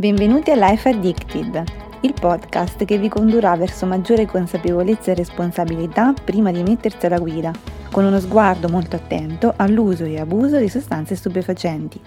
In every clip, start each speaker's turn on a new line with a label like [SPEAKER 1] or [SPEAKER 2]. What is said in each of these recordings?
[SPEAKER 1] Benvenuti a Life Addicted, il podcast che vi condurrà verso maggiore consapevolezza e responsabilità prima di mettersi alla guida, con uno sguardo molto attento all'uso e abuso di sostanze stupefacenti.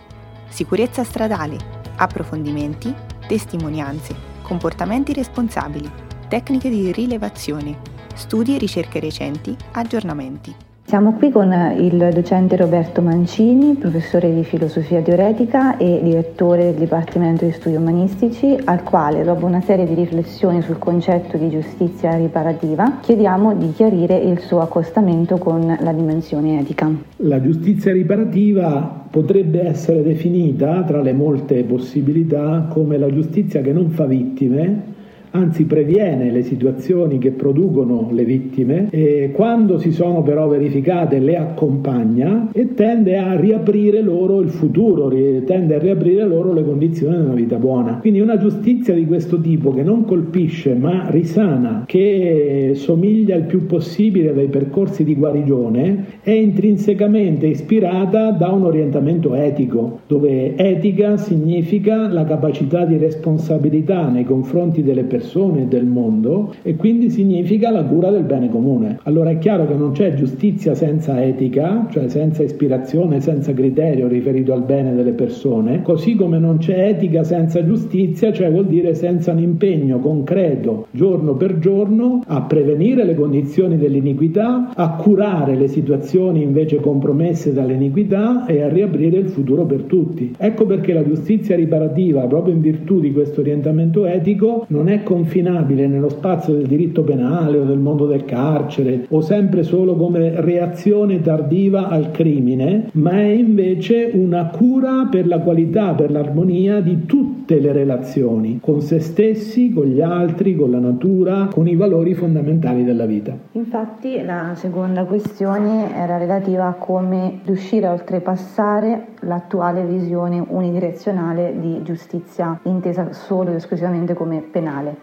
[SPEAKER 1] Sicurezza stradale, approfondimenti, testimonianze, comportamenti responsabili, tecniche di rilevazione, studi e ricerche recenti, aggiornamenti. Siamo qui con il docente Roberto Mancini, professore di filosofia teoretica e direttore del Dipartimento di Studi Umanistici, al quale, dopo una serie di riflessioni sul concetto di giustizia riparativa, chiediamo di chiarire il suo accostamento con la dimensione etica.
[SPEAKER 2] La giustizia riparativa potrebbe essere definita, tra le molte possibilità, come la giustizia che non fa vittime, anzi previene le situazioni che producono le vittime e quando si sono però verificate le accompagna e tende a riaprire loro il futuro, tende a riaprire loro le condizioni di una vita buona. Quindi una giustizia di questo tipo che non colpisce ma risana, che somiglia il più possibile dai percorsi di guarigione, è intrinsecamente ispirata da un orientamento etico, dove etica significa la capacità di responsabilità nei confronti delle persone persone del mondo e quindi significa la cura del bene comune. Allora è chiaro che non c'è giustizia senza etica, cioè senza ispirazione, senza criterio riferito al bene delle persone, così come non c'è etica senza giustizia, cioè vuol dire senza un impegno concreto giorno per giorno a prevenire le condizioni dell'iniquità, a curare le situazioni invece compromesse dall'iniquità e a riaprire il futuro per tutti. Ecco perché la giustizia riparativa, proprio in virtù di questo orientamento etico, non è confinabile nello spazio del diritto penale o del mondo del carcere o sempre solo come reazione tardiva al crimine, ma è invece una cura per la qualità, per l'armonia di tutte le relazioni con se stessi, con gli altri, con la natura, con i valori fondamentali della vita.
[SPEAKER 1] Infatti la seconda questione era relativa a come riuscire a oltrepassare l'attuale visione unidirezionale di giustizia intesa solo ed esclusivamente come penale.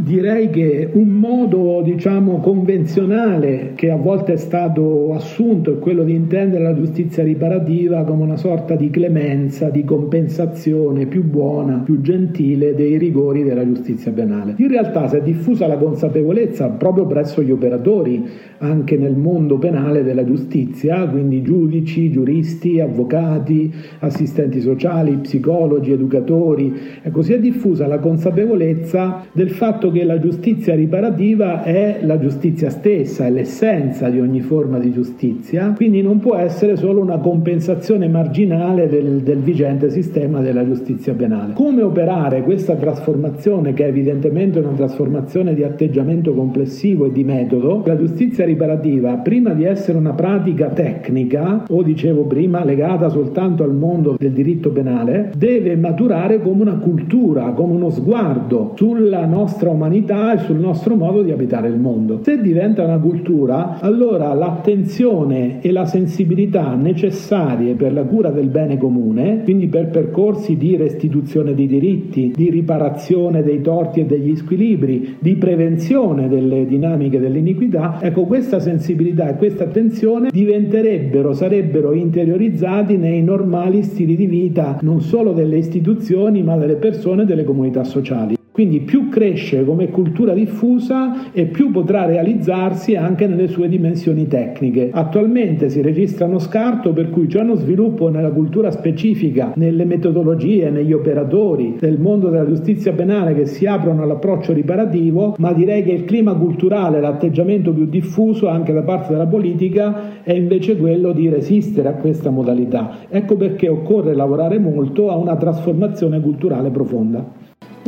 [SPEAKER 2] Direi che un modo, diciamo, convenzionale che a volte è stato assunto è quello di intendere la giustizia riparativa come una sorta di clemenza, di compensazione più buona, più gentile dei rigori della giustizia penale. In realtà si è diffusa la consapevolezza proprio presso gli operatori, anche nel mondo penale della giustizia, quindi giudici, giuristi, avvocati, assistenti sociali, psicologi, educatori, ecco, si è diffusa la consapevolezza del fatto che la giustizia riparativa è la giustizia stessa, è l'essenza di ogni forma di giustizia, quindi non può essere solo una compensazione marginale del, del vigente sistema della giustizia penale. Come operare questa trasformazione, che è evidentemente una trasformazione di atteggiamento complessivo e di metodo? La giustizia riparativa, prima di essere una pratica tecnica, o dicevo prima legata soltanto al mondo del diritto penale, deve maturare come una cultura, come uno sguardo sulla nostra umanità e sul nostro modo di abitare il mondo. Se diventa una cultura, allora l'attenzione e la sensibilità necessarie per la cura del bene comune, quindi per percorsi di restituzione di diritti, di riparazione dei torti e degli squilibri, di prevenzione delle dinamiche dell'iniquità, ecco questa sensibilità e questa attenzione diventerebbero, sarebbero interiorizzati nei normali stili di vita non solo delle istituzioni ma delle persone e delle comunità sociali. Quindi più cresce come cultura diffusa e più potrà realizzarsi anche nelle sue dimensioni tecniche. Attualmente si registra uno scarto per cui c'è uno sviluppo nella cultura specifica, nelle metodologie, negli operatori del mondo della giustizia penale che si aprono all'approccio riparativo, ma direi che il clima culturale, l'atteggiamento più diffuso anche da parte della politica è invece quello di resistere a questa modalità. Ecco perché occorre lavorare molto a una trasformazione culturale profonda.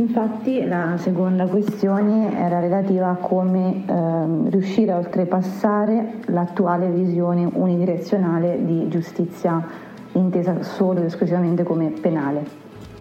[SPEAKER 1] Infatti la seconda questione era relativa a come ehm, riuscire a oltrepassare l'attuale visione unidirezionale di giustizia intesa solo ed esclusivamente come penale.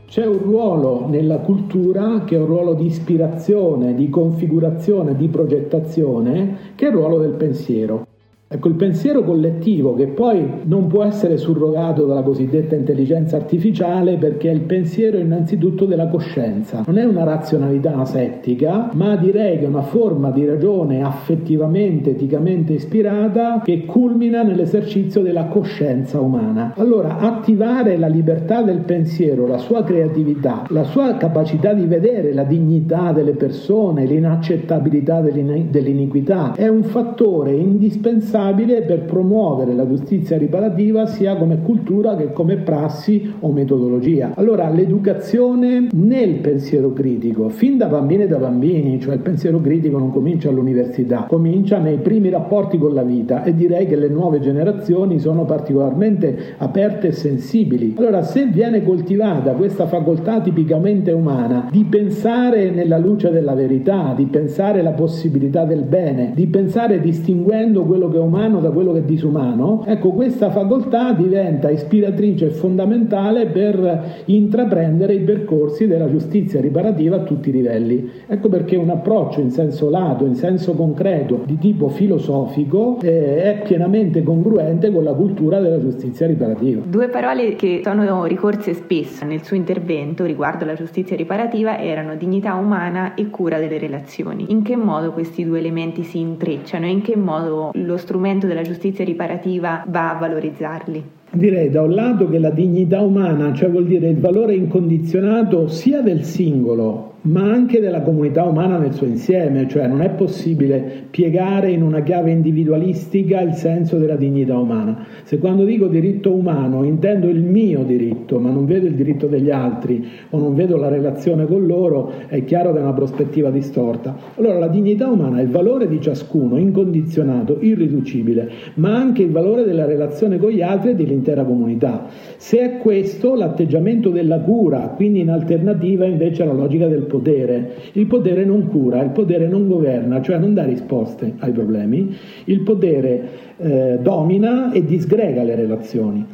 [SPEAKER 2] C'è un ruolo nella cultura che è un ruolo di ispirazione, di configurazione, di progettazione, che è il ruolo del pensiero. Ecco, il pensiero collettivo che poi non può essere surrogato dalla cosiddetta intelligenza artificiale perché è il pensiero innanzitutto della coscienza. Non è una razionalità asettica, ma direi che è una forma di ragione affettivamente, eticamente ispirata che culmina nell'esercizio della coscienza umana. Allora, attivare la libertà del pensiero, la sua creatività, la sua capacità di vedere la dignità delle persone, l'inaccettabilità dell'iniquità, è un fattore indispensabile per promuovere la giustizia riparativa sia come cultura che come prassi o metodologia. Allora, l'educazione nel pensiero critico, fin da bambini e da bambini, cioè il pensiero critico non comincia all'università, comincia nei primi rapporti con la vita e direi che le nuove generazioni sono particolarmente aperte e sensibili. Allora, se viene coltivata questa facoltà tipicamente umana di pensare nella luce della verità, di pensare la possibilità del bene, di pensare distinguendo quello che è umano da quello che è disumano, ecco questa facoltà diventa ispiratrice e fondamentale per intraprendere i percorsi della giustizia riparativa a tutti i livelli. Ecco perché un approccio in senso lato, in senso concreto, di tipo filosofico, eh, è pienamente congruente con la cultura della giustizia riparativa.
[SPEAKER 1] Due parole che sono ricorse spesso nel suo intervento riguardo alla giustizia riparativa erano dignità umana e cura delle relazioni. In che modo questi due elementi si intrecciano e in che modo lo strumento della giustizia riparativa va a valorizzarli?
[SPEAKER 2] Direi da un lato che la dignità umana, cioè vuol dire il valore incondizionato sia del singolo ma anche della comunità umana nel suo insieme, cioè non è possibile piegare in una chiave individualistica il senso della dignità umana. Se quando dico diritto umano intendo il mio diritto, ma non vedo il diritto degli altri o non vedo la relazione con loro, è chiaro che è una prospettiva distorta. Allora la dignità umana è il valore di ciascuno, incondizionato, irriducibile, ma anche il valore della relazione con gli altri e dell'intera comunità. Se è questo l'atteggiamento della cura, quindi in alternativa invece alla logica del potere. Il potere non cura, il potere non governa, cioè non dà risposte ai problemi, il potere eh, domina e disgrega le relazioni.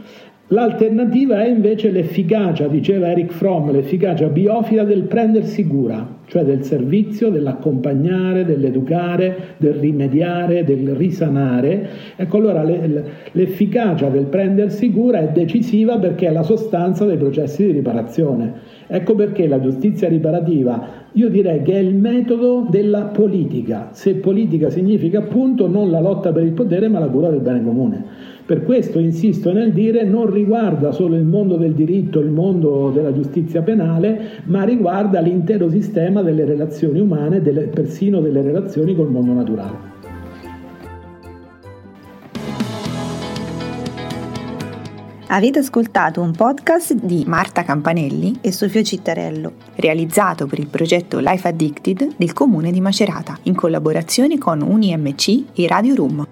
[SPEAKER 2] L'alternativa è invece l'efficacia, diceva Eric Fromm, l'efficacia biofila del prendersi cura, cioè del servizio, dell'accompagnare, dell'educare, del rimediare, del risanare. Ecco allora l'efficacia del prendersi cura è decisiva perché è la sostanza dei processi di riparazione. Ecco perché la giustizia riparativa io direi che è il metodo della politica, se politica significa appunto non la lotta per il potere ma la cura del bene comune. Per questo insisto nel dire non riguarda solo il mondo del diritto, il mondo della giustizia penale, ma riguarda l'intero sistema delle relazioni umane, delle, persino delle relazioni col mondo naturale.
[SPEAKER 1] Avete ascoltato un podcast di Marta Campanelli e Sofio Cittarello, realizzato per il progetto Life Addicted del comune di Macerata, in collaborazione con UniMC e Radio Room.